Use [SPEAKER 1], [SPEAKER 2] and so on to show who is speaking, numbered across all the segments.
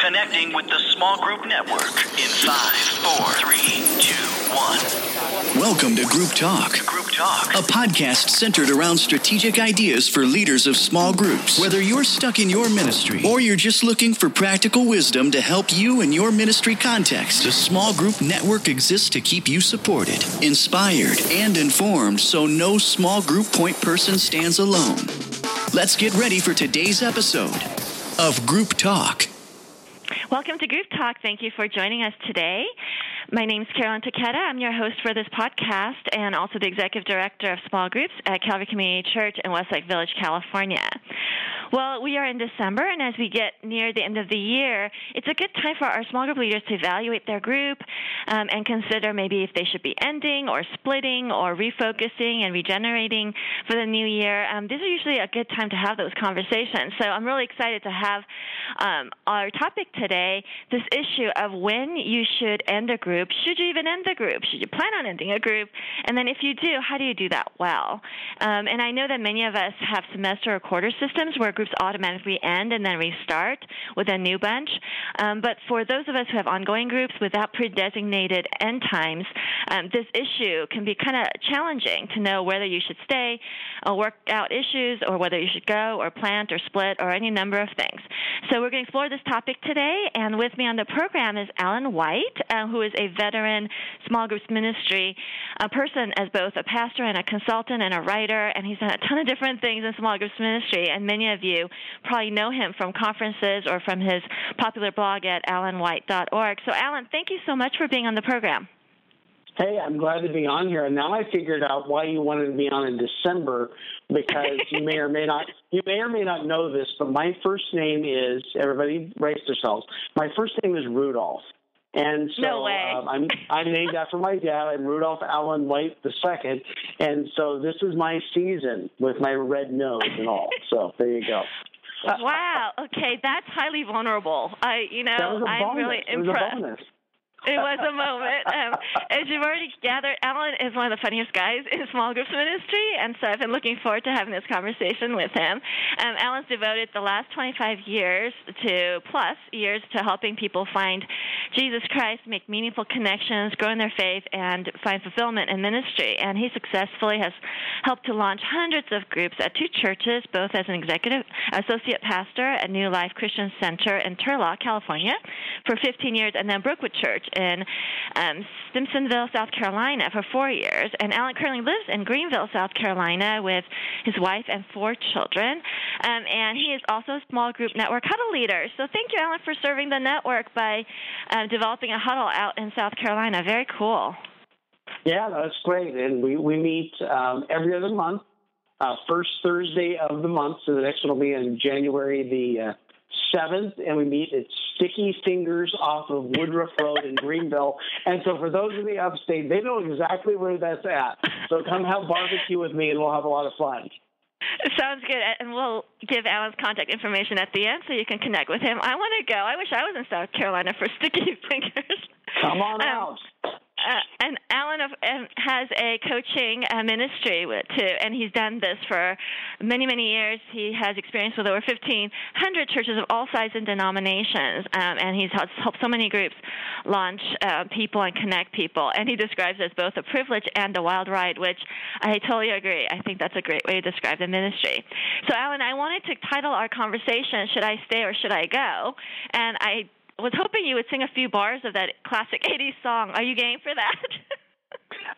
[SPEAKER 1] Connecting with the Small Group Network in five, four, three, two, one.
[SPEAKER 2] Welcome to Group Talk,
[SPEAKER 1] Group Talk.
[SPEAKER 2] a podcast centered around strategic ideas for leaders of small groups. Whether you're stuck in your ministry or you're just looking for practical wisdom to help you in your ministry context, the Small Group Network exists to keep you supported, inspired, and informed so no small group point person stands alone. Let's get ready for today's episode of Group Talk.
[SPEAKER 3] Welcome to Group Talk. Thank you for joining us today. My name is Carolyn Taketa. I'm your host for this podcast and also the executive director of small groups at Calvary Community Church in Westlake Village, California. Well, we are in December, and as we get near the end of the year, it's a good time for our small group leaders to evaluate their group um, and consider maybe if they should be ending or splitting or refocusing and regenerating for the new year. Um, these are usually a good time to have those conversations. So I'm really excited to have um, our topic today this issue of when you should end a group. Should you even end the group? Should you plan on ending a group? And then if you do, how do you do that well? Um, and I know that many of us have semester or quarter systems where groups automatically end and then restart with a new bunch. Um, but for those of us who have ongoing groups without pre-designated end times, um, this issue can be kind of challenging to know whether you should stay or work out issues or whether you should go or plant or split or any number of things. So we're going to explore this topic today, and with me on the program is Allen White, uh, who is a veteran small groups ministry a person as both a pastor and a consultant and a writer, and he's done a ton of different things in small groups ministry, and many of you probably know him from conferences or from his popular blog at allenwhite.org. So, Allen, thank you so much for being on the program.
[SPEAKER 4] Hey, I'm glad to be on here. And now I figured out why you wanted to be on in December because you may or may not you may or may not know this, but my first name is everybody brace themselves. My first name is Rudolph. And so
[SPEAKER 3] No way.
[SPEAKER 4] Um, I'm I'm named after my dad. I'm Rudolph Allen White the second, and so this is my season with my red nose and all. So there you go.
[SPEAKER 3] wow. Okay, that's highly vulnerable. I, you know,
[SPEAKER 4] That was a
[SPEAKER 3] I'm really impressed. It was a moment. Um, as you've already gathered, Allen is one of the funniest guys in small groups ministry, and so I've been looking forward to having this conversation with him. Um, Allen's devoted the last 25 years to plus years to helping people find Jesus Christ, make meaningful connections, grow in their faith, and find fulfillment in ministry. And he successfully has helped to launch hundreds of groups at two churches, both as an executive associate pastor at New Life Christian Center in Turlock, California, for 15 years, and then Brookwood Church in um, Simpsonville, South Carolina, for four years. And Allen currently lives in Greenville, South Carolina, with his wife and four children. Um, and he is also a small group network huddle leader. So thank you, Allen, for serving the network by um, developing a huddle out in South Carolina. Very cool.
[SPEAKER 4] Yeah, that's great. And we, we meet um, every other month, uh, first Thursday of the month. So the next one will be on January the uh, 7th. And we meet at Sticky Fingers off of Woodruff Road in Greenville. And so for those in the upstate, they know exactly where that's at. So come have barbecue with me and we'll have a lot of fun.
[SPEAKER 3] Sounds good. And we'll give Allen's contact information at the end so you can connect with him. I want to go. I wish I was in South Carolina for Sticky Fingers.
[SPEAKER 4] Come on
[SPEAKER 3] Um,
[SPEAKER 4] out.
[SPEAKER 3] Uh, and Allen of, um, has a coaching uh, ministry with, too, and he's done this for many, many years. He has experience with over 1,500 churches of all sizes and denominations, um, and he's helped, helped so many groups launch uh, people and connect people. And he describes it as both a privilege and a wild ride, which I totally agree. I think that's a great way to describe the ministry. So, Allen, I wanted to title our conversation "Should I Stay or Should I Go?" And I was hoping you would sing a few bars of that classic 80s song. Are you game for that?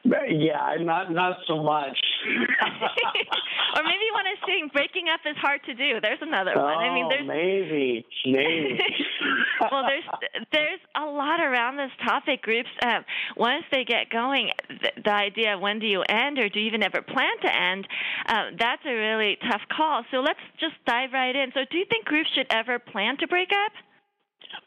[SPEAKER 4] Yeah, not not so much.
[SPEAKER 3] or maybe you want to sing Breaking Up is Hard to Do. There's another one. I mean,
[SPEAKER 4] Oh,
[SPEAKER 3] there's
[SPEAKER 4] maybe, maybe.
[SPEAKER 3] well, there's there's a lot around this topic. Groups um, once they get going, the, the idea of when do you end or do you even ever plan to end? Um, that's a really tough call. So let's just dive right in. So, do you think groups should ever plan to break up?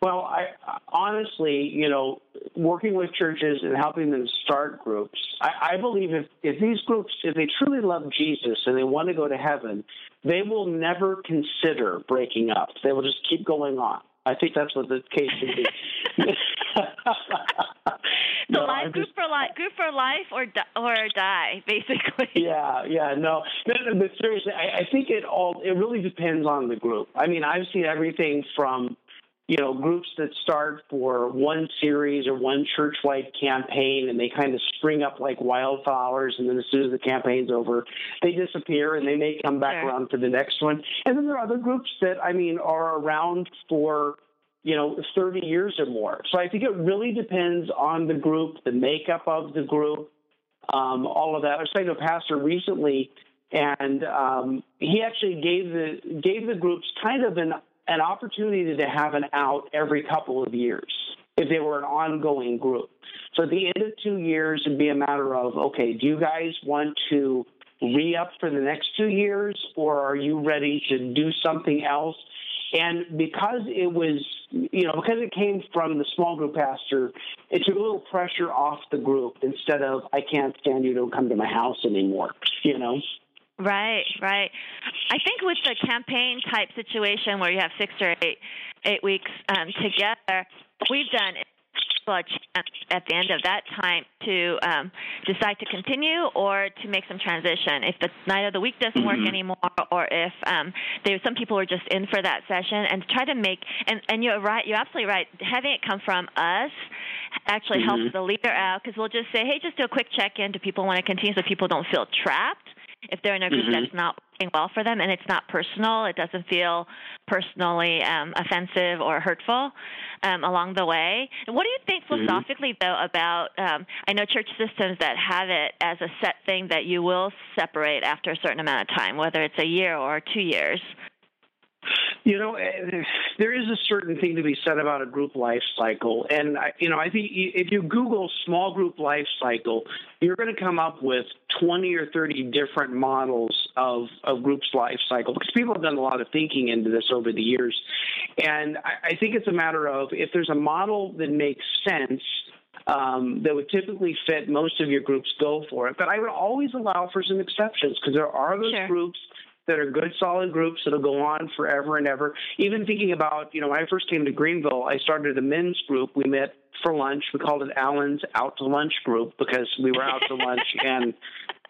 [SPEAKER 4] Well, I honestly, you know, working with churches and helping them start groups, I, I believe if, if these groups, if they truly love Jesus and they want to go to heaven, they will never consider breaking up. They will just keep going on. I think that's what the case should be.
[SPEAKER 3] The
[SPEAKER 4] No,
[SPEAKER 3] life group for life, group for life, or di- or die, basically.
[SPEAKER 4] Yeah, yeah, no, no, no but seriously, I, I think it all it really depends on the group. I mean, I've seen everything from you know, groups that start for one series or one church-wide campaign, and they kind of spring up like wildflowers, and then as soon as the campaign's over, they disappear, and they may come back
[SPEAKER 3] sure.
[SPEAKER 4] around for the next one. And then there are other groups that, I mean, are around for you know 30 years or more. So I think it really depends on the group, the makeup of the group, um, all of that. I was talking to a pastor recently, and um, he actually gave the gave the groups kind of an an opportunity to have an out every couple of years if they were an ongoing group. So at the end of two years, it'd be a matter of okay, do you guys want to re up for the next two years, or are you ready to do something else? And because it was, you know, because it came from the small group pastor, it took a little pressure off the group instead of, I can't stand you, don't come to my house anymore, you know?
[SPEAKER 3] Right, right. I think with the campaign type situation where you have six or eight eight weeks um, together, we've done a chance at the end of that time to um, decide to continue or to make some transition. If the night of the week doesn't
[SPEAKER 4] mm-hmm.
[SPEAKER 3] work anymore, or if um, there some people are just in for that session, and try to make and and you're right, you're absolutely right. Having it come from us actually mm-hmm. helps the leader out because we'll just say, hey, just do a quick check in. Do people want to continue so people don't feel trapped? If they're in a group mm-hmm. that's not working well for them and it's not personal, it doesn't feel personally um, offensive or hurtful um, along the way. What do you think mm-hmm. philosophically, mm-hmm. though, about? Um, I know church systems that have it as a set thing that you will separate after a certain amount of time, whether it's a year or two years.
[SPEAKER 4] You know, eh, there is a certain thing to be said about a group life cycle. And, you know, I think if you Google small group life cycle, you're going to come up with 20 or 30 different models of, of groups life cycle because people have done a lot of thinking into this over the years. And I, I think it's a matter of if there's a model that makes sense, um, that would typically fit most of your groups, go for it. But I would always allow for some exceptions because there are those
[SPEAKER 3] sure.
[SPEAKER 4] groups that are good, solid groups that'll go on forever and ever. Even thinking about, you know, when I first came to Greenville, I started a men's group. We met for lunch. We called it Allen's Out to Lunch Group because we were out to lunch and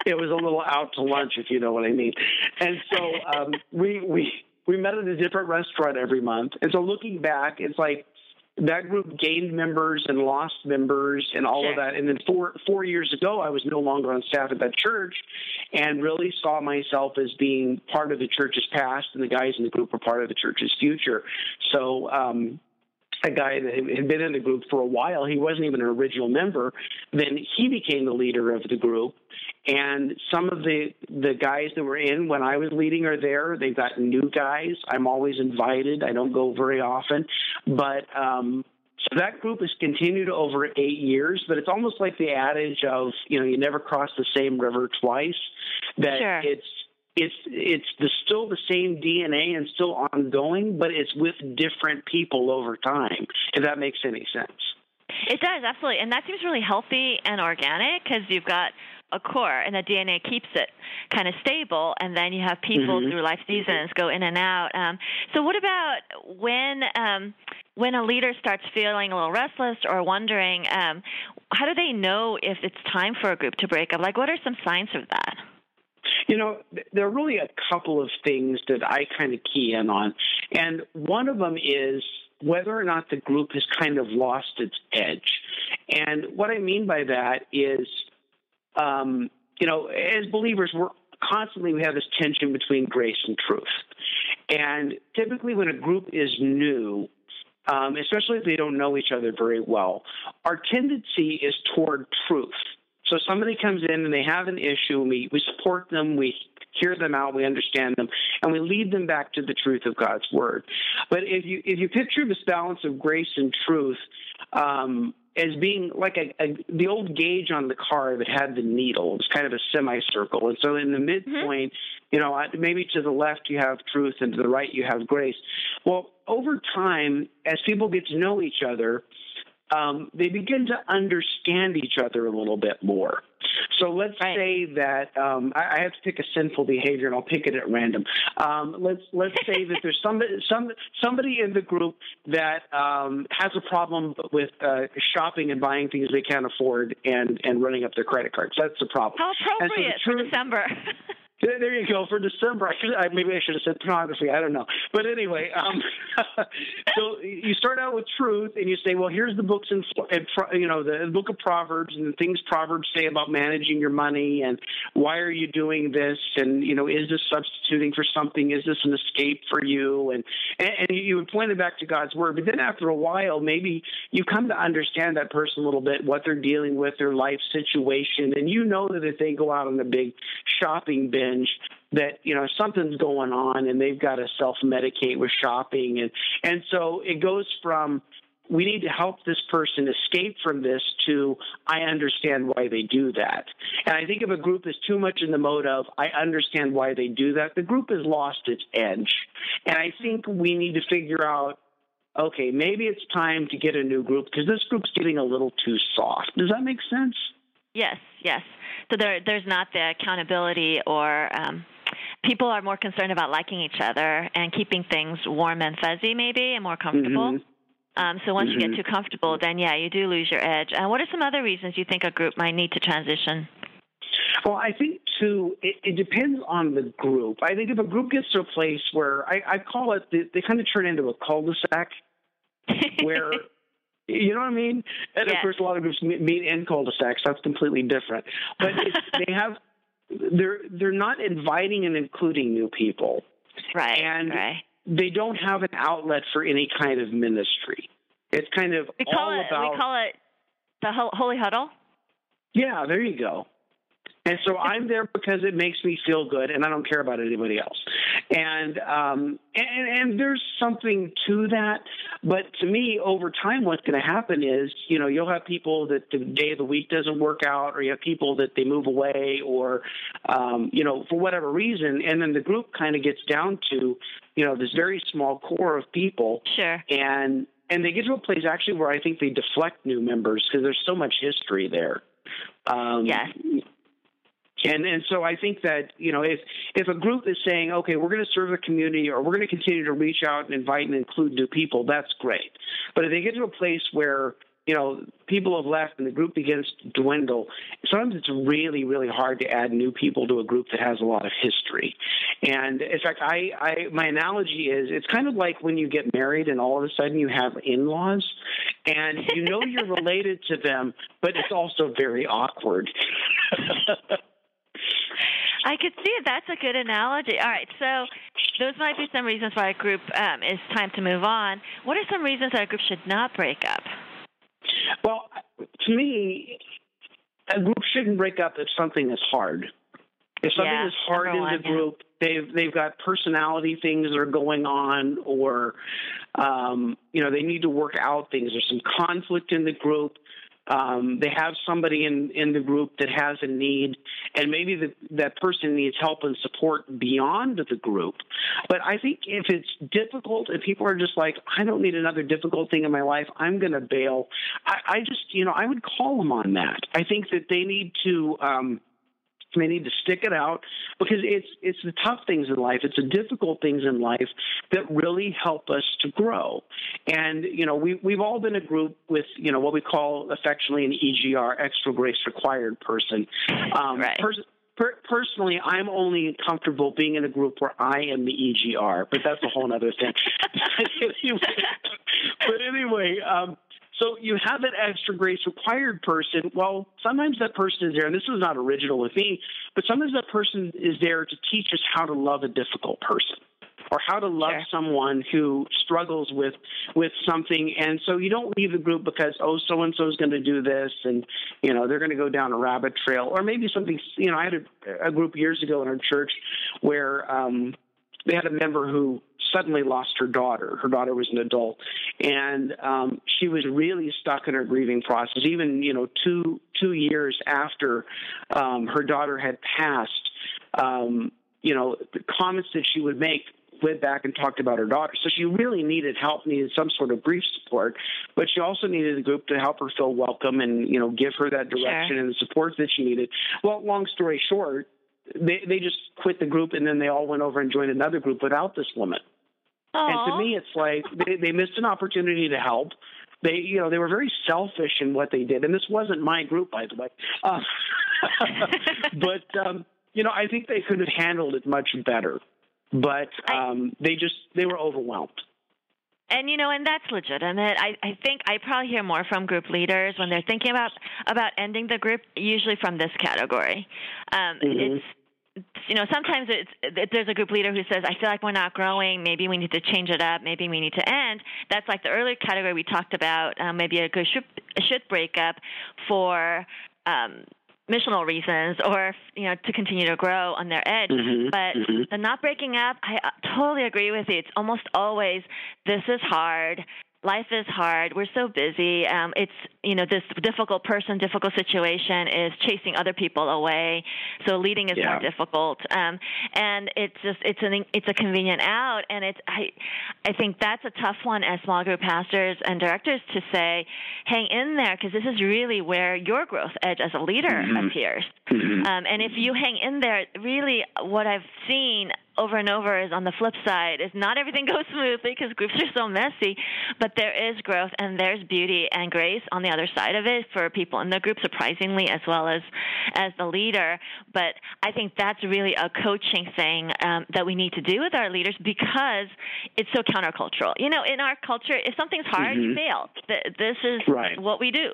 [SPEAKER 4] it was a little out to lunch, if you know what I mean. And so um, we we we met at a different restaurant every month. And so looking back, it's like that group gained members and lost members and all
[SPEAKER 3] sure.
[SPEAKER 4] of that. And then four four years ago, I was no longer on staff at that church, and really saw myself as being part of the church's past, and the guys in the group were part of the church's future. So. Um, a guy that had been in the group for a while, he wasn't even an original member. Then he became the leader of the group, and some of the the guys that were in when I was leading are there. They've got new guys. I'm always invited. I don't go very often, but um, so that group has continued over eight years. But it's almost like the adage of you know you never cross the same river twice. That
[SPEAKER 3] sure.
[SPEAKER 4] it's it's it's the, still the same DNA and still ongoing, but it's with different people over time. If that makes any sense.
[SPEAKER 3] It does absolutely, and that seems really healthy and organic because you've got a core and the DNA keeps it kind of stable, and then you have people
[SPEAKER 4] mm-hmm.
[SPEAKER 3] through life seasons go in and out. Um, so, what about when um, when a leader starts feeling a little restless or wondering? Um, how do they know if it's time for a group to break up? Like, what are some signs of that?
[SPEAKER 4] You know, there are really a couple of things that I kind of key in on, and one of them is whether or not the group has kind of lost its edge. And what I mean by that is um, you know, as believers, we're constantly we have this tension between grace and truth. And typically, when a group is new, um, especially if they don't know each other very well, our tendency is toward truth. So somebody comes in and they have an issue, and we, we support them, we hear them out, we understand them, and we lead them back to the truth of God's word. But if you if you picture this balance of grace and truth, um, as being like a, a, the old gauge on the car that had the needle. it's kind of a semicircle, and so in the midpoint, mm-hmm. you know, maybe to the left you have truth, and to the right you have grace. Well, over time, as people get to know each other, um, they begin to understand each other a little bit more. So let's
[SPEAKER 3] right.
[SPEAKER 4] say that um, I, I, have to pick a sinful behavior, and I'll pick it at random. Um, let's let's say that there's somebody some somebody in the group that um, has a problem with uh, shopping and buying things they can't afford and and running up their credit cards. That's the problem.
[SPEAKER 3] How appropriate so the truth, for December.
[SPEAKER 4] There you go for December. I should I, maybe I should have said pornography. I don't know, but anyway, um, so you start out with truth, and you say, well, here's the books in, you know the book of Proverbs and the things Proverbs say about managing your money, and why are you doing this, and you know, is this substituting for something? Is this an escape for you? And and, and you would point it back to God's word, but then after a while, maybe you come to understand that person a little bit, what they're dealing with, their life situation, and you know that if they go out on a big shopping binge binge that you know something's going on and they've got to self medicate with shopping and and so it goes from we need to help this person escape from this to I understand why they do that. And I think if a group is too much in the mode of I understand why they do that, the group has lost its edge. And I think we need to figure out okay, maybe it's time to get a new group because this group's getting a little too soft. Does that make sense?
[SPEAKER 3] Yes, yes. So there, there's not the accountability or um, people are more concerned about liking each other and keeping things warm and fuzzy, maybe, and more comfortable. Mm-hmm. Um, so once mm-hmm. you get mm-hmm. too comfortable, then yeah, you do lose your edge. And uh, what are some other reasons you think a group might need to transition?
[SPEAKER 4] Well, I think too, it, it depends on the group. I think if a group gets to a place where I, I call it, they, they kind of turn into a cul-de-sac, where you know what I mean? And of course, a lot of groups meet in cul-de-sacs. That's completely different. But they have they're they're not inviting and including new people,
[SPEAKER 3] right?
[SPEAKER 4] And
[SPEAKER 3] right.
[SPEAKER 4] they don't have an outlet for any kind of ministry. It's kind of
[SPEAKER 3] we call
[SPEAKER 4] all
[SPEAKER 3] it
[SPEAKER 4] about.
[SPEAKER 3] We call it the holy huddle.
[SPEAKER 4] Yeah, there you go. And so I'm there because it makes me feel good, and I don't care about anybody else. And um, and, and there's something to that, but to me, over time, what's going to happen is, you know, you'll have people that the day of the week doesn't work out, or you have people that they move away, or um, you know, for whatever reason, and then the group kind of gets down to, you know, this very small core of people.
[SPEAKER 3] Sure.
[SPEAKER 4] And and they get to a place actually where I think they deflect new members because there's so much history there.
[SPEAKER 3] Um, yes.
[SPEAKER 4] And and so I think that you know if if a group is saying okay we're going to serve the community or we're going to continue to reach out and invite and include new people that's great, but if they get to a place where you know people have left and the group begins to dwindle, sometimes it's really really hard to add new people to a group that has a lot of history. And in fact, I, I my analogy is it's kind of like when you get married and all of a sudden you have in-laws, and you know you're related to them, but it's also very awkward.
[SPEAKER 3] I could see it. That's a good analogy. All right, so those might be some reasons why a group um, is time to move on. What are some reasons that a group should not break up?
[SPEAKER 4] Well, to me, a group shouldn't break up if something is hard. If something
[SPEAKER 3] yeah,
[SPEAKER 4] is hard in the group, they've they've got personality things that are going on, or um, you know they need to work out things. There's some conflict in the group um, they have somebody in, in the group that has a need, and maybe the, that person needs help and support beyond the group. But I think if it's difficult, if people are just like, I don't need another difficult thing in my life, I'm going to bail. I, I, just, you know, I would call them on that. I think that they need to. Um, they need to stick it out because it's it's the tough things in life, it's the difficult things in life that really help us to grow. And you know, we we've all been a group with you know what we call affectionately an EGR, extra grace required person.
[SPEAKER 3] Um, right. Pers-
[SPEAKER 4] per- personally, I'm only comfortable being in a group where I am the EGR, but that's a whole other thing. but anyway, um, so you have that extra grace required person. Well, sometimes that person is there, and this is not original with me, but sometimes that person is there to teach us how to love a difficult person or how to love
[SPEAKER 3] sure.
[SPEAKER 4] someone who struggles with with something and so you don't leave the group because oh so and so is going to do this and you know they're going to go down a rabbit trail or maybe something you know i had a, a group years ago in our church where um they had a member who suddenly lost her daughter. Her daughter was an adult, and um, she was really stuck in her grieving process. Even you know, two two years after um, her daughter had passed, um, you know, the comments that she would make went back and talked about her daughter. So she really needed help, needed some sort of grief support, but she also needed a group to help her feel welcome and you know give her that direction
[SPEAKER 3] sure.
[SPEAKER 4] and the support that she needed. Well, long story short, they they just quit the group and then they all went over and joined another group without this woman.
[SPEAKER 3] Aww.
[SPEAKER 4] And to me, it's like they, they missed an opportunity to help. They, you know, they were very selfish in what they did, and this wasn't my group, by the way. Uh, but um, you know, I think they could have handled it much better, but um, they just they were overwhelmed.
[SPEAKER 3] And you know, and that's legitimate. I, I think I probably hear more from group leaders when they're thinking about about ending the group, usually from this category. Um, mm-hmm. It's you know, sometimes it's there's a group leader who says, "I feel like we're not growing. Maybe we need to change it up. Maybe we need to end." That's like the earlier category we talked about. Um, maybe a good should, should break up for um, missional reasons or you know to continue to grow on their edge. Mm-hmm, but mm-hmm. the not breaking up i uh, totally agree with you. It's almost always this is hard life is hard. We're so busy. Um, it's you know this difficult person, difficult situation is chasing other people away. So leading is yeah. more difficult, um, and it's just it's an it's a convenient out, and it's I I think that's a tough one as small group pastors and directors to say, hang in there because this is really where your growth edge as a leader mm-hmm. appears. Mm-hmm. Um, and if you hang in there, really what I've seen over and over is on the flip side is not everything goes smoothly because groups are so messy, but there is growth and there's beauty and grace on the other side of it for people in the group, surprisingly, as well as as the leader. But I think that's really a coaching thing um, that we need to do with our leaders because it's so countercultural. You know, in our culture, if something's hard, mm-hmm. you fail. This is
[SPEAKER 4] right.
[SPEAKER 3] what we do.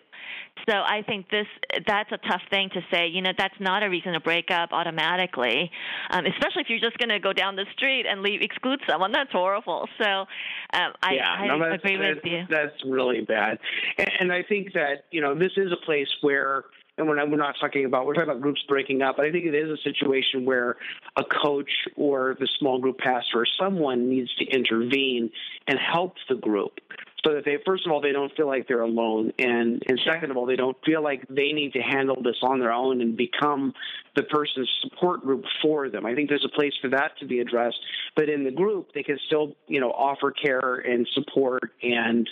[SPEAKER 3] So I think this that's a tough thing to say. You know, that's not a reason to break up automatically, um, especially if you're just going to go down the street and leave exclude someone. That's horrible. So um, I,
[SPEAKER 4] yeah,
[SPEAKER 3] I
[SPEAKER 4] no,
[SPEAKER 3] agree with you.
[SPEAKER 4] That's really bad, and, and I think that you know this is a place where and we're not, we're not talking about we're talking about groups breaking up but i think it is a situation where a coach or the small group pastor or someone needs to intervene and help the group so that they first of all they don't feel like they're alone. And and second of all they don't feel like they need to handle this on their own and become the person's support group for them. I think there's a place for that to be addressed. But in the group they can still you know offer care and support and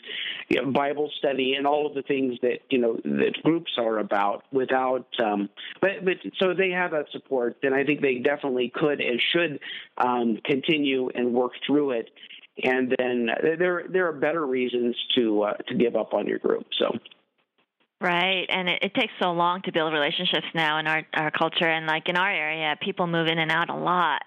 [SPEAKER 4] you know, bible study and all of the things that you know that groups are about without um but but so they have that support. Then i think they definitely could and should um continue and work through it and then there there are better reasons to uh, to give up on your group. So.
[SPEAKER 3] Right, and it, it takes so long to build relationships now in our our culture, and like in our area, people move in and out a lot.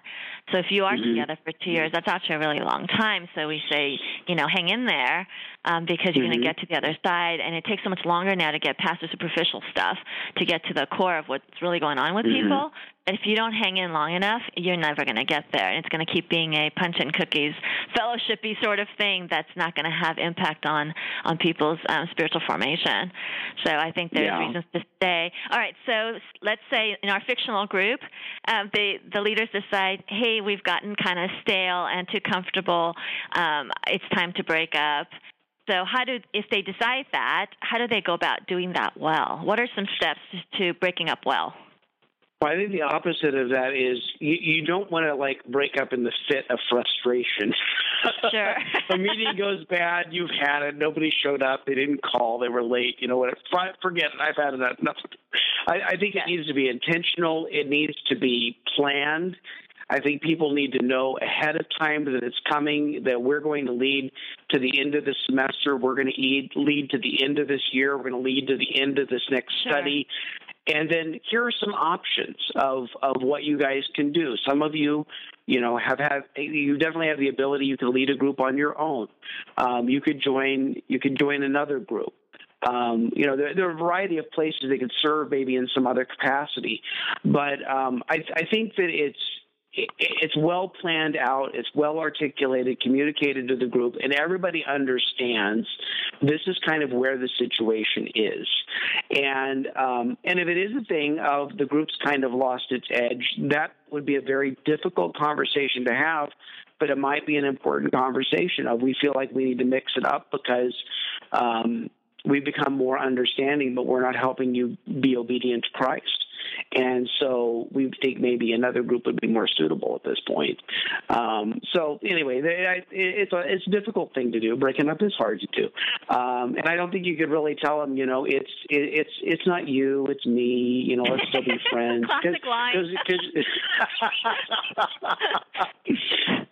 [SPEAKER 3] So if you are mm-hmm. together for two years, that's actually a really long time. So we say, you know, hang in there um, because you're mm-hmm. going to get to the other side, and it takes so much longer now to get past the superficial stuff to get to the core of what's really going on with mm-hmm. people if you don't hang in long enough, you're never going to get there. And it's going to keep being a punch and cookies fellowshipy sort of thing that's not going to have impact on on people's um, spiritual formation. So I think there's yeah. reasons to stay. All right, so let's say in our fictional group, um, the the leaders decide, hey, we've gotten kind of stale and too comfortable. Um, it's time to break up. So, how do if they decide that, how do they go about doing that well? What are some steps to breaking up well?
[SPEAKER 4] Well, I think the opposite of that is you, you don't want to like break up in the fit of frustration.
[SPEAKER 3] Sure.
[SPEAKER 4] a meeting goes bad, you've had it, nobody showed up, they didn't call, they were late, you know what? Forget it, I've had enough. I, I think it needs to be intentional, it needs to be planned. I think people need to know ahead of time that it's coming, that we're going to lead to the end of the semester. We're going to lead to the end of this year. We're going to lead to the end of this next sure. study. And then here are some options of, of what you guys can do. Some of you, you know, have had you definitely have the ability. You can lead a group on your own. Um, you could join. You could join another group. Um, you know, there, there, are a variety of places they could serve, maybe in some other capacity. But um, I, I think that it's it's well planned out, it's well articulated, communicated to the group, and everybody understands this is kind of where the situation is. And um, and if it is a thing of the group's kind of lost its edge, that would be a very difficult conversation to have. But it might be an important conversation of we feel like we need to mix it up because um, we've become more understanding, but we're not helping you be obedient to Christ. And so we think maybe another group would be more suitable at this point. Um, so anyway, it's a it's a difficult thing to do. Breaking up is hard to do, um, and I don't think you could really tell them, you know, it's it, it's it's not you, it's me. You know, let's still be friends.
[SPEAKER 3] Classic Cause, line.
[SPEAKER 4] Cause, cause,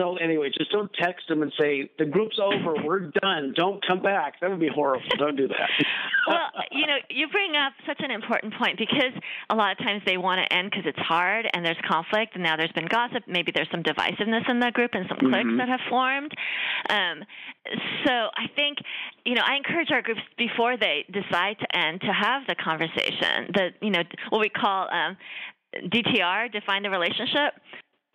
[SPEAKER 4] So anyway, just don't text them and say the group's over, we're done, don't come back. That would be horrible. Don't do that.
[SPEAKER 3] well, you know, you bring up such an important point because a lot of times they want to end because it's hard and there's conflict, and now there's been gossip. Maybe there's some divisiveness in the group and some cliques mm-hmm. that have formed. Um, so I think, you know, I encourage our groups before they decide to end to have the conversation. The you know what we call um, DTR, define the relationship.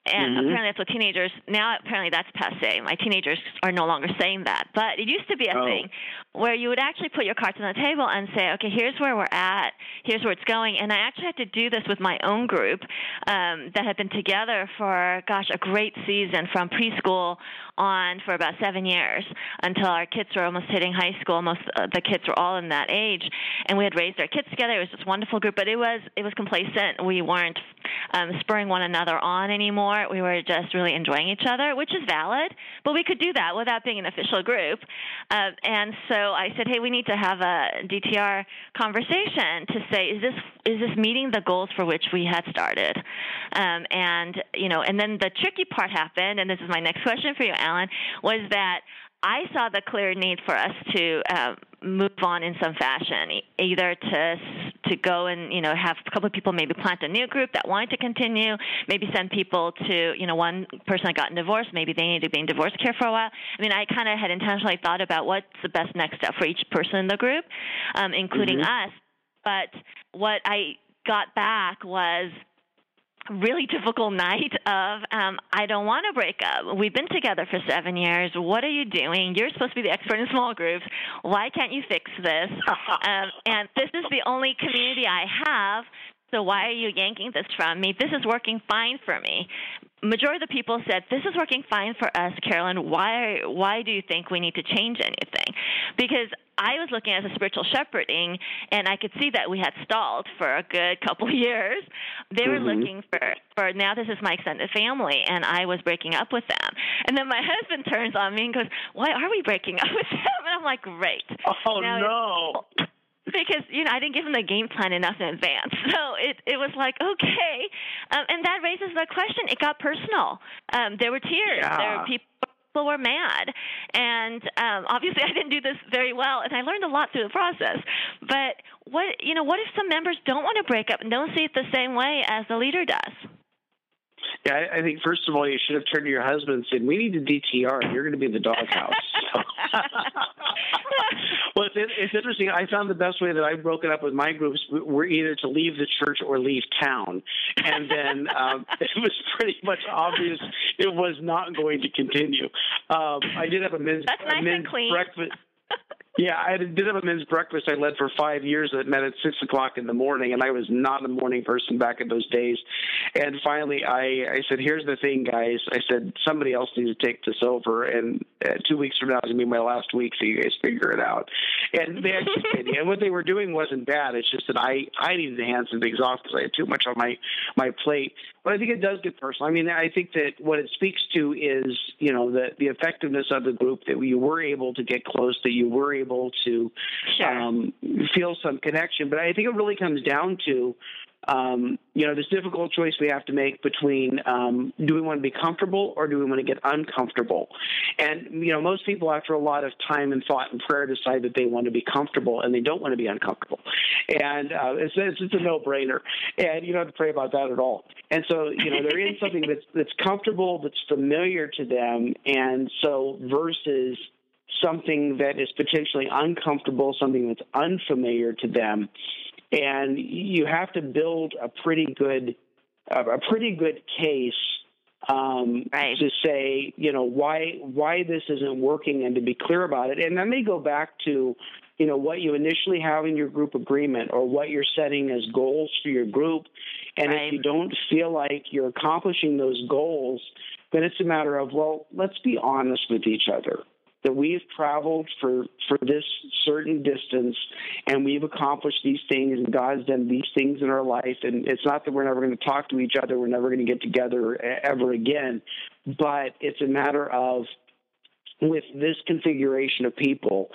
[SPEAKER 3] And mm-hmm. apparently that's what teenagers now. Apparently that's passe. My teenagers are no longer saying that, but it used to be a oh. thing where you would actually put your cards on the table and say, "Okay, here's where we're at. Here's where it's going." And I actually had to do this with my own group um, that had been together for, gosh, a great season from preschool on for about seven years until our kids were almost hitting high school. Most uh, the kids were all in that age, and we had raised our kids together. It was just wonderful group, but it was it was complacent. We weren't um, spurring one another on anymore. We were just really enjoying each other, which is valid, but we could do that without being an official group. Uh, and so I said, hey, we need to have a DTR conversation to say, is this is this meeting the goals for which we had started? Um, and you know, and then the tricky part happened, and this is my next question for you, Allen, was that I saw the clear need for us to uh, move on in some fashion, either to to go and you know have a couple of people maybe plant a new group that wanted to continue, maybe send people to you know one person that got divorced, maybe they needed to be in divorce care for a while. I mean, I kind of had intentionally thought about what's the best next step for each person in the group, um, including mm-hmm. us. But what I got back was really difficult night of um, I don't want to break up. We've been together for seven years. What are you doing? You're supposed to be the expert in small groups. Why can't you fix this? um, and this is the only community I have. So why are you yanking this from me? This is working fine for me. Majority of the people said this is working fine for us, Carolyn. Why why do you think we need to change anything? Because I was looking at a spiritual shepherding, and I could see that we had stalled for a good couple years. They were mm-hmm. looking for for now. This is my extended family, and I was breaking up with them. And then my husband turns on me and goes, "Why are we breaking up with them?" And I'm like, "Great."
[SPEAKER 4] Oh now no
[SPEAKER 3] because you know I didn't give him the game plan enough in advance. So it it was like okay, um, and that raises the question. It got personal. Um, there were tears. Yeah. There were people people were mad. And um, obviously, I didn't do this very well, and I learned a lot through the process. But what you know, what if some members don't want to break up and don't see it the same way as the leader does?
[SPEAKER 4] Yeah, I, I think first of all, you should have turned to your husband and said, "We need a DTR. You're going to be in the doghouse." well, it's, it's interesting. I found the best way that I've broken up with my groups were either to leave the church or leave town, and then um, it was pretty much obvious it was not going to continue. Um, I did have a men's,
[SPEAKER 3] That's nice
[SPEAKER 4] a men's
[SPEAKER 3] and clean.
[SPEAKER 4] breakfast. Yeah, I did have a men's breakfast I led for five years that met at six o'clock in the morning, and I was not a morning person back in those days. And finally, I, I said, "Here's the thing, guys." I said, "Somebody else needs to take this over, and uh, two weeks from now is gonna be my last week, so you guys figure it out." And they actually did. And what they were doing wasn't bad. It's just that I I needed to hand some things off because I had too much on my my plate. But I think it does get personal. I mean, I think that what it speaks to is you know the the effectiveness of the group that you were able to get close, that you were able to
[SPEAKER 3] sure.
[SPEAKER 4] um, feel some connection. But I think it really comes down to um, you know, this difficult choice we have to make between um, do we want to be comfortable or do we want to get uncomfortable? And, you know, most people, after a lot of time and thought and prayer, decide that they want to be comfortable and they don't want to be uncomfortable. And uh, it's, it's, it's a no brainer. And you don't have to pray about that at all. And so, you know, they're in something that's, that's comfortable, that's familiar to them. And so, versus something that is potentially uncomfortable, something that's unfamiliar to them. And you have to build a pretty good, a pretty good case um,
[SPEAKER 3] right.
[SPEAKER 4] to say, you know, why why this isn't working, and to be clear about it. And then they go back to, you know, what you initially have in your group agreement, or what you're setting as goals for your group. And
[SPEAKER 3] right.
[SPEAKER 4] if you don't feel like you're accomplishing those goals, then it's a matter of, well, let's be honest with each other that we've traveled for for this certain distance and we've accomplished these things and God's done these things in our life and it's not that we're never going to talk to each other we're never going to get together ever again but it's a matter of with this configuration of people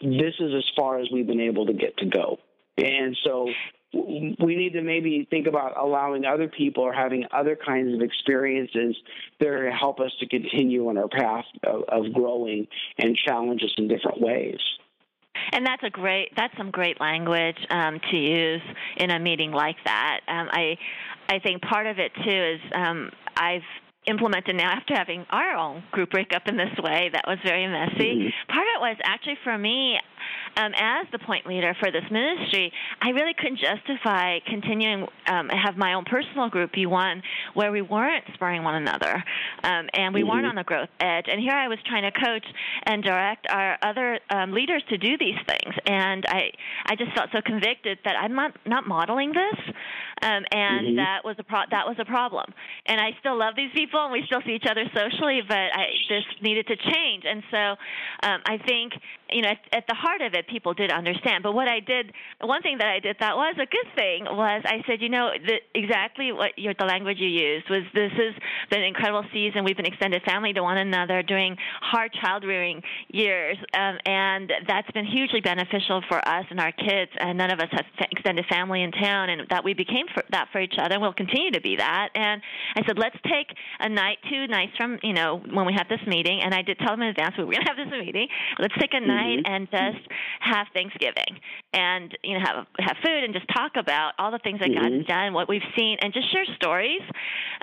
[SPEAKER 4] this is as far as we've been able to get to go. And so we need to maybe think about allowing other people or having other kinds of experiences that help us to continue on our path of, of growing and challenge us in different ways.
[SPEAKER 3] And that's a great that's some great language um, to use in a meeting like that. Um, I I think part of it too is um, I've implemented now after having our own group breakup in this way that was very messy. Mm-hmm. Part of it was actually for me um, as the point leader for this ministry, I really couldn't justify continuing um, have my own personal group be one where we weren't spurring one another um, and we mm-hmm. weren't on the growth edge. And here I was trying to coach and direct our other um, leaders to do these things, and I I just felt so convicted that I'm not not modeling this, um, and mm-hmm. that was a pro- that was a problem. And I still love these people, and we still see each other socially, but I, this needed to change. And so um, I think you know at, at the heart of it, people did understand. But what I did, one thing that I did that was a good thing was I said, you know, the, exactly what your, the language you used was this has been an incredible season. We've been extended family to one another during hard child rearing years, um, and that's been hugely beneficial for us and our kids. And none of us have extended family in town, and that we became for, that for each other, and we'll continue to be that. And I said, let's take a night, two nights from you know when we have this meeting, and I did tell them in advance we we're going to have this meeting. Let's take a mm-hmm. night and just have Thanksgiving and you know have have food and just talk about all the things that mm-hmm. God's done, what we've seen, and just share stories.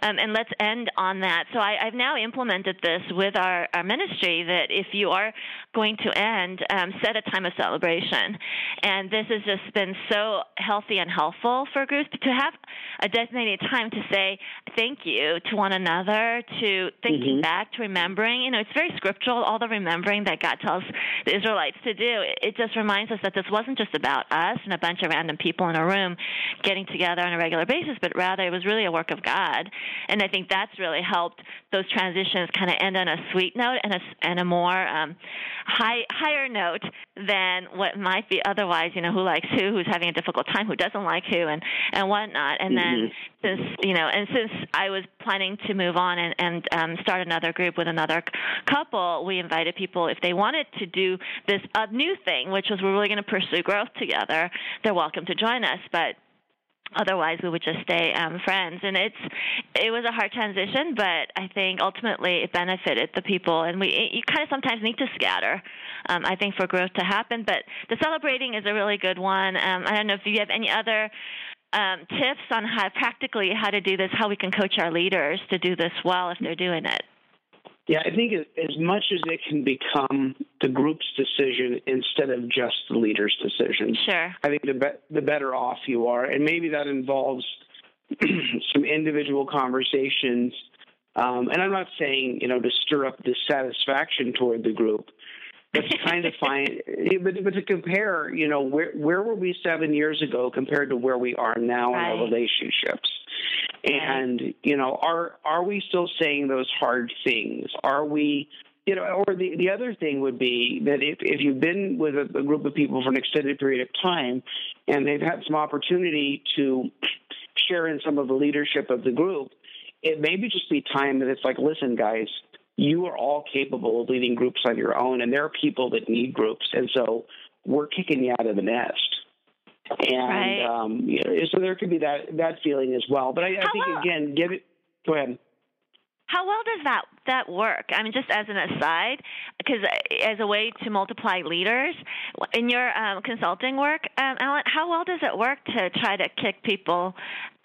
[SPEAKER 3] Um, and let's end on that. So I, have now implemented this with our, our ministry that if you are going to end, um, set a time of celebration. And this has just been so healthy and helpful for groups to have a designated time to say thank you to one another, to thinking mm-hmm. back, to remembering. You know, it's very scriptural, all the remembering that God tells the Israelites to do. It just reminds us that this wasn't just about us and a bunch of random people in a room getting together on a regular basis, but rather it was really a work of God. And I think that's really helped those transitions kind of end on a sweet note and a, and a more um, high higher note than what might be otherwise. You know, who likes who, who's having a difficult time, who doesn't like who, and and whatnot. And mm-hmm. then since you know, and since I was planning to move on and and um, start another group with another couple, we invited people if they wanted to do this uh, new thing, which was we're really going to pursue growth together. They're welcome to join us, but otherwise we would just stay um, friends and it's it was a hard transition but i think ultimately it benefited the people and we you kind of sometimes need to scatter um, i think for growth to happen but the celebrating is a really good one um, i don't know if you have any other um, tips on how practically how to do this how we can coach our leaders to do this well if they're doing it
[SPEAKER 4] yeah, I think as much as it can become the group's decision instead of just the leader's decision.
[SPEAKER 3] Sure.
[SPEAKER 4] I think the be- the better off you are, and maybe that involves some individual conversations. Um, and I'm not saying you know to stir up dissatisfaction toward the group, but to kind of find, but, but to compare, you know, where where were we seven years ago compared to where we are now right. in our relationships? And you know, are are we still saying those hard things? Are we you know, or the, the other thing would be that if, if you've been with a, a group of people for an extended period of time and they've had some opportunity to share in some of the leadership of the group, it may be just be time that it's like, listen, guys, you are all capable of leading groups on your own, and there are people that need groups, and so we're kicking you out of the nest and right. um, you know, so there could be that that feeling as well. But I, I think well, again, give it. Go ahead.
[SPEAKER 3] How well does that that work? I mean, just as an aside, because as a way to multiply leaders in your um, consulting work, um, Allen, how well does it work to try to kick people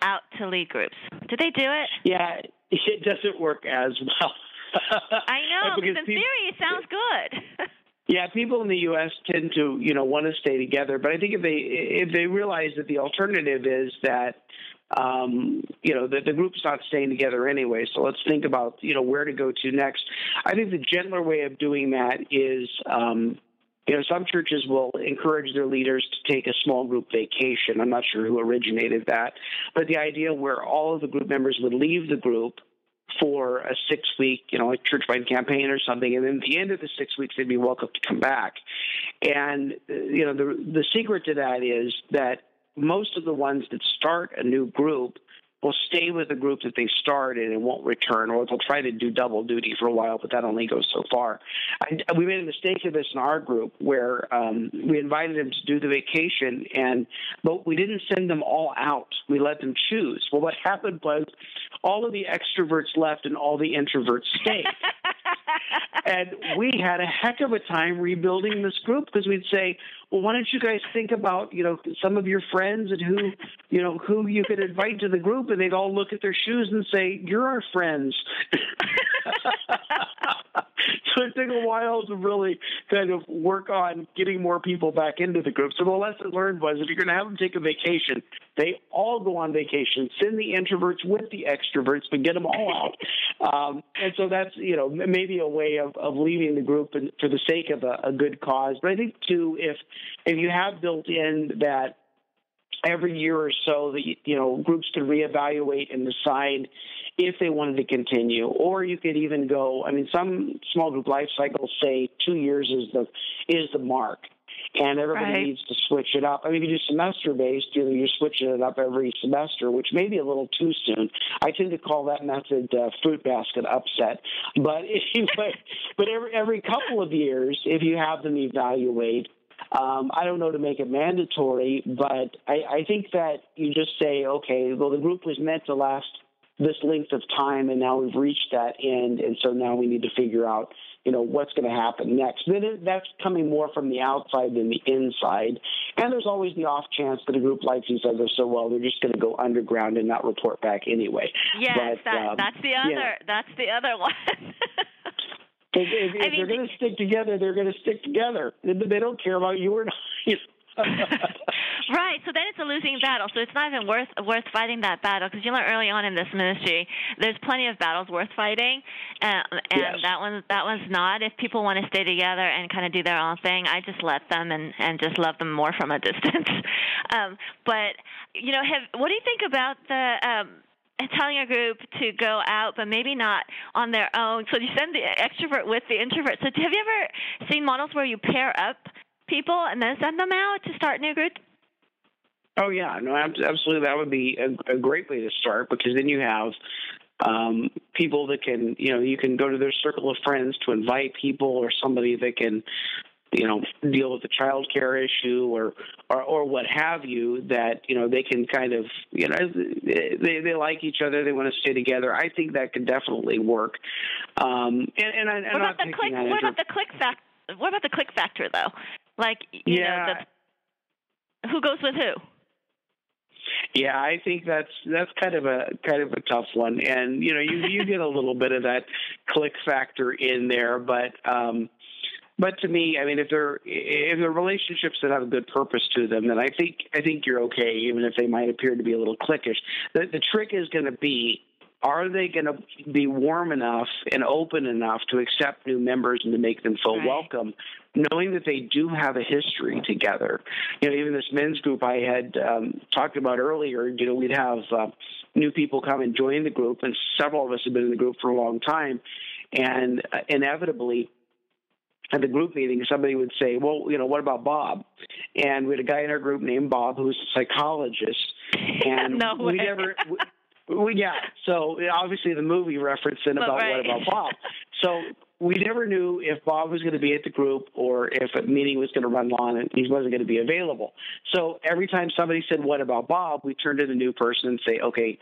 [SPEAKER 3] out to lead groups? Do they do it?
[SPEAKER 4] Yeah, it doesn't work as well.
[SPEAKER 3] I know, because in people, theory, it sounds good.
[SPEAKER 4] Yeah, people in the U.S. tend to, you know, want to stay together. But I think if they if they realize that the alternative is that, um, you know, that the group's not staying together anyway. So let's think about, you know, where to go to next. I think the gentler way of doing that is. Um, you know, some churches will encourage their leaders to take a small group vacation. I'm not sure who originated that, but the idea where all of the group members would leave the group for a six week, you know, like church wide campaign or something. And then at the end of the six weeks, they'd be welcome to come back. And, you know, the, the secret to that is that most of the ones that start a new group will stay with the group that they started and won't return, or they'll try to do double duty for a while, but that only goes so far. I, we made a mistake of this in our group where um, we invited them to do the vacation, and but we didn't send them all out. We let them choose. Well, what happened was all of the extroverts left and all the introverts stayed. and we had a heck of a time rebuilding this group because we'd say, well, why don't you guys think about, you know, some of your friends and who, you know, who you could invite to the group, and they'd all look at their shoes and say, "You're our friends." so it took a while to really kind of work on getting more people back into the group. So the lesson learned was if you're going to have them take a vacation, they all go on vacation. Send the introverts with the extroverts, but get them all out. Um, and so that's you know maybe a way of, of leaving the group and for the sake of a, a good cause. But I think too, if if you have built in that every year or so that you know groups can reevaluate and decide if they wanted to continue or you could even go i mean some small group life cycles say two years is the is the mark and everybody right. needs to switch it up. I mean, if you do semester based, you know, you're switching it up every semester, which may be a little too soon. I tend to call that method uh, fruit basket upset. But anyway, but every every couple of years, if you have them evaluate, um, I don't know to make it mandatory, but I, I think that you just say, okay, well, the group was meant to last this length of time, and now we've reached that end, and so now we need to figure out, you know, what's going to happen next. Then that's coming more from the outside than the inside, and there's always the off chance that a group likes each other so well they're just going to go underground and not report back anyway.
[SPEAKER 3] Yes,
[SPEAKER 4] but,
[SPEAKER 3] that, um, that's the other. Yeah. That's the other one.
[SPEAKER 4] If, if, if they're going to stick together, they're going to stick together. They don't care about you or not.
[SPEAKER 3] right. So then it's a losing battle. So it's not even worth worth fighting that battle because you learn early on in this ministry. There's plenty of battles worth fighting, uh, and
[SPEAKER 4] yes.
[SPEAKER 3] that one that one's not. If people want to stay together and kind of do their own thing, I just let them and and just love them more from a distance. um, but you know, have what do you think about the um, telling a group to go out, but maybe not on their own. So you send the extrovert with the introvert. So have you ever seen models where you pair up people and then send them out to start new groups?
[SPEAKER 4] Oh yeah, no, absolutely. That would be a, a great way to start because then you have um, people that can, you know, you can go to their circle of friends to invite people or somebody that can you know deal with the child care issue or, or or what have you that you know they can kind of you know they they like each other they want to stay together. I think that could definitely work. Um and, and I,
[SPEAKER 3] what about the clique what about the clique factor what about the clique factor though? Like you
[SPEAKER 4] yeah.
[SPEAKER 3] know the, who goes with who?
[SPEAKER 4] Yeah, I think that's that's kind of a kind of a tough one, and you know you you get a little bit of that clique factor in there, but um, but to me, I mean, if they're if they're relationships that have a good purpose to them, then I think I think you're okay, even if they might appear to be a little cliquish. The, the trick is going to be are they going to be warm enough and open enough to accept new members and to make them feel
[SPEAKER 3] right.
[SPEAKER 4] welcome, knowing that they do have a history together? You know, even this men's group I had um, talked about earlier, you know, we'd have uh, new people come and join the group, and several of us have been in the group for a long time, and uh, inevitably at the group meeting, somebody would say, "Well, you know, what about Bob?" And we had a guy in our group named Bob who was a psychologist, and
[SPEAKER 3] no
[SPEAKER 4] we never. We, we, yeah, so obviously the movie reference in about
[SPEAKER 3] right.
[SPEAKER 4] what about Bob. So we never knew if Bob was going to be at the group or if a meeting was going to run long and he wasn't going to be available. So every time somebody said, What about Bob? we turned to the new person and say, Okay,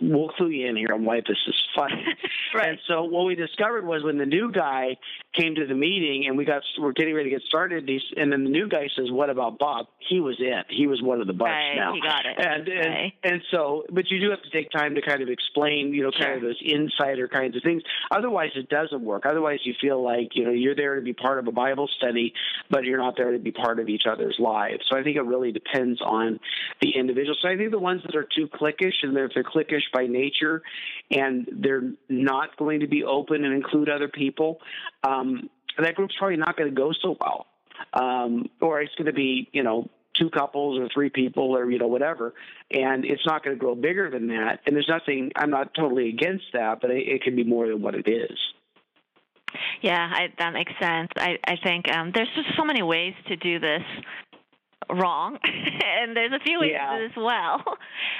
[SPEAKER 4] we'll clue you in here on why this is fun."
[SPEAKER 3] right.
[SPEAKER 4] And so what we discovered was when the new guy came to the meeting and we got we're getting ready to get started, and then the new guy says, What about Bob? He was in. He was one of the bunch
[SPEAKER 3] right,
[SPEAKER 4] now.
[SPEAKER 3] He got it.
[SPEAKER 4] And, and,
[SPEAKER 3] right.
[SPEAKER 4] and so, but you do have to take time to kind of explain, you know, kind
[SPEAKER 3] sure.
[SPEAKER 4] of those insider kinds of things. Otherwise, it doesn't work. Otherwise, otherwise you feel like you know you're there to be part of a Bible study, but you're not there to be part of each other's lives. So I think it really depends on the individual. So I think the ones that are too cliquish, and if they're cliquish by nature, and they're not going to be open and include other people, um, that group's probably not going to go so well. Um, or it's going to be, you know, two couples or three people or you know whatever and it's not going to grow bigger than that and there's nothing i'm not totally against that but it, it can be more than what it is
[SPEAKER 3] yeah, I, that makes sense. I, I think um, there's just so many ways to do this wrong, and there's a few ways
[SPEAKER 4] Yeah.
[SPEAKER 3] as well.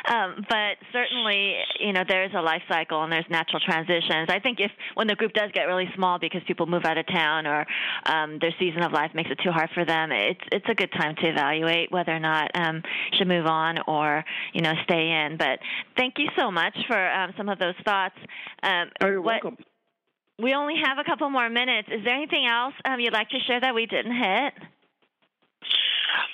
[SPEAKER 3] Um, but certainly, you know, there's a life cycle and there's natural transitions. I think if when the group does get really small because people move out of town or um, their season of life makes it too hard for them, it's it's a good time to evaluate whether or not um, should move on or you know stay in. But thank you so much for um, some of those thoughts. Um,
[SPEAKER 4] Oh, you're
[SPEAKER 3] what-
[SPEAKER 4] welcome.
[SPEAKER 3] We only have a couple more minutes. Is there anything else um, you'd like to share that we didn't hit?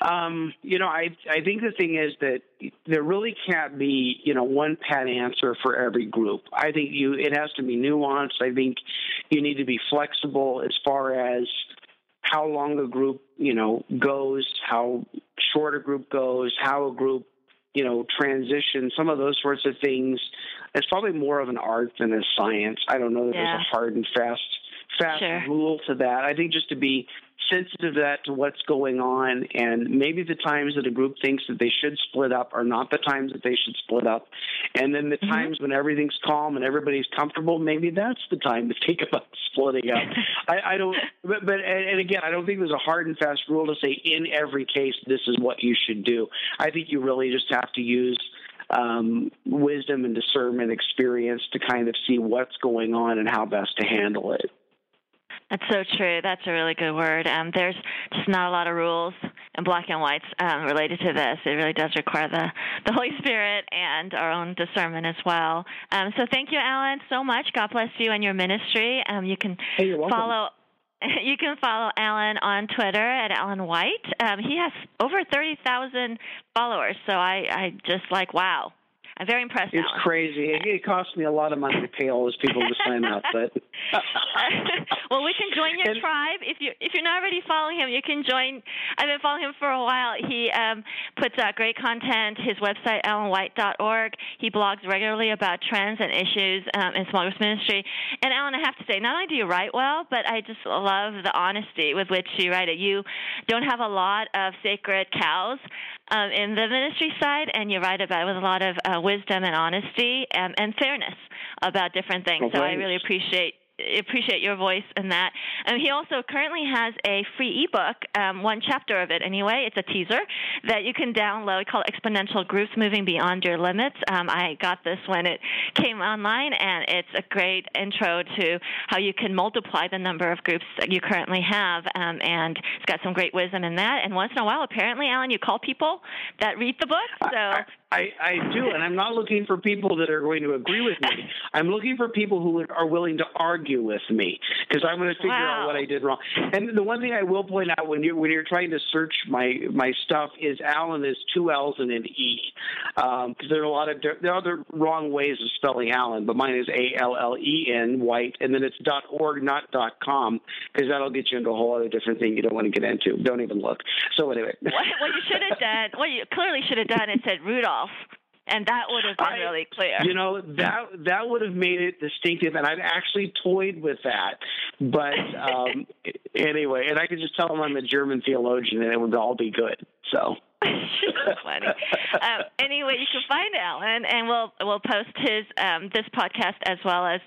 [SPEAKER 4] Um, you know, I I think the thing is that there really can't be you know one pat answer for every group. I think you it has to be nuanced. I think you need to be flexible as far as how long a group you know goes, how short a group goes, how a group you know transitions. Some of those sorts of things. It's probably more of an art than a science. I don't know that
[SPEAKER 3] Yeah.
[SPEAKER 4] there's a hard and fast fast
[SPEAKER 3] Sure.
[SPEAKER 4] rule to that. I think just to be sensitive to that to what's going on and maybe the times that a group thinks that they should split up are not the times that they should split up and then the
[SPEAKER 3] Mhm.
[SPEAKER 4] times when everything's calm and everybody's comfortable maybe that's the time to think about splitting up I, I don't but, but and again i don't think there's a hard and fast rule to say in every case this is what you should do i think you really just have to use um, wisdom and discernment experience to kind of see what's going on and how best to handle it
[SPEAKER 3] That's so true. That's a really good word. Um, there's just not a lot of rules and black and whites um, related to this. It really does require the, the Holy Spirit and our own discernment as well. Um, so thank you, Allen, so much. God bless you and your ministry. Um, you can
[SPEAKER 4] Hey,
[SPEAKER 3] follow. You can follow Allen on Twitter at Allen White. Um, he has over thirty thousand followers, so I, I just like wow. I'm very impressed.
[SPEAKER 4] It's
[SPEAKER 3] Allen.
[SPEAKER 4] crazy. It, it costs me a lot of money to pay all those people to sign up, but
[SPEAKER 3] well, we can join your
[SPEAKER 4] And-
[SPEAKER 3] tribe if you if you're not already following him. You can join. I've been following him for a while. He um, puts out great content. His website allenwhite.org. He blogs regularly about trends and issues um, in small groups ministry. And Allen, I have to say, not only do you write well, but I just love the honesty with which you write it. You don't have a lot of sacred cows um, in the ministry side, and you write about it with a lot of uh, wisdom and honesty um, and fairness about different things.
[SPEAKER 4] Well,
[SPEAKER 3] so I really appreciate appreciate your voice in that. And he also currently has a free ebook, um, one chapter of it anyway. It's a teaser that you can download called Exponential Groups Moving Beyond Your Limits. Um, I got this when it came online, and it's a great intro to how you can multiply the number of groups that you currently have. Um, and it's got some great wisdom in that. And once in a while, apparently, Allen, you call people that read the book. So.
[SPEAKER 4] I, I do, and I'm not looking for people that are going to agree with me. I'm looking for people who are willing to argue with me because I'm going to figure out what I did wrong. And the one thing I will point out when you when you're trying to search my my stuff is Allen is two L's and an E um, because there are a lot of there are other wrong ways of spelling Allen, but mine is A L L E N White, and then it's dot org not dot com because that'll get you into a whole other different thing you don't want to get into. Don't even look. So anyway.
[SPEAKER 3] what, what you should have done, what you clearly should have done, is said Rudolph, and that would have been
[SPEAKER 4] I-
[SPEAKER 3] really clear.
[SPEAKER 4] You know that that would have made it distinctive, and I've actually toyed with that. But um, anyway, and I could just tell them I'm a German theologian, and it would all be good. So.
[SPEAKER 3] so funny. Um, anyway, you can find Allen, and we'll we'll post his um, this podcast as well as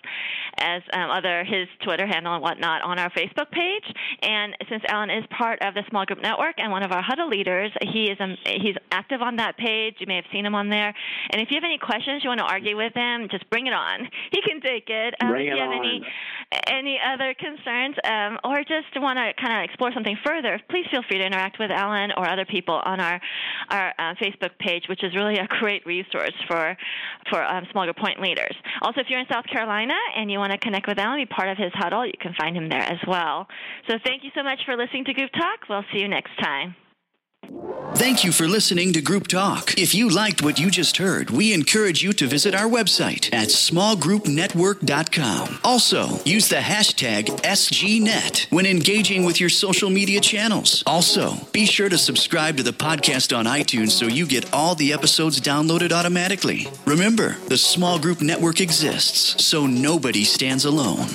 [SPEAKER 3] as um, other his Twitter handle and whatnot on our Facebook page. And since Allen is part of the small group network and one of our huddle leaders, he is um, he's active on that page. You may have seen him on there. And if you have any questions you want to argue with him, just bring it on. He can take it. Um,
[SPEAKER 4] Bring
[SPEAKER 3] if
[SPEAKER 4] it
[SPEAKER 3] have
[SPEAKER 4] on.
[SPEAKER 3] any any other concerns um, or just want to kind of explore something further, please feel free to interact with Allen or other people on our our uh, Facebook page, which is really a great resource for for um, small group point leaders. Also, if you're in South Carolina and you want to connect with Allen, be part of his huddle, you can find him there as well. So thank you so much for listening to Group Talk. We'll see you next time.
[SPEAKER 2] Thank you for listening to Group Talk. If you liked what you just heard, we encourage you to visit our website at smallgroupnetwork.com. Also, use the hashtag SGNet when engaging with your social media channels. Also, be sure to subscribe to the podcast on iTunes so you get all the episodes downloaded automatically. Remember, the Small Group Network exists, so nobody stands alone.